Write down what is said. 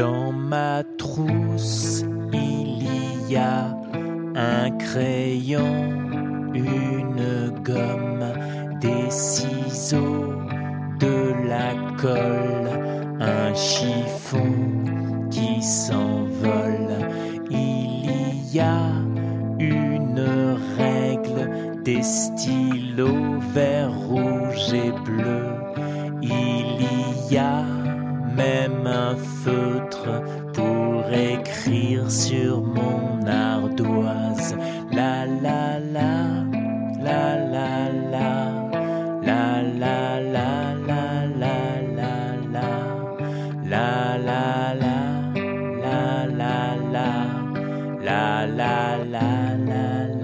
Dans ma trousse, il y a un crayon, une gomme, des ciseaux, de la colle, un chiffon qui s'envole. Il y a une règle, des stylos verts, rouges et bleus. Il y a même un feutre pour écrire sur mon ardoise. La la la, la la la, la la la la la la la, la la la la la la la la la la la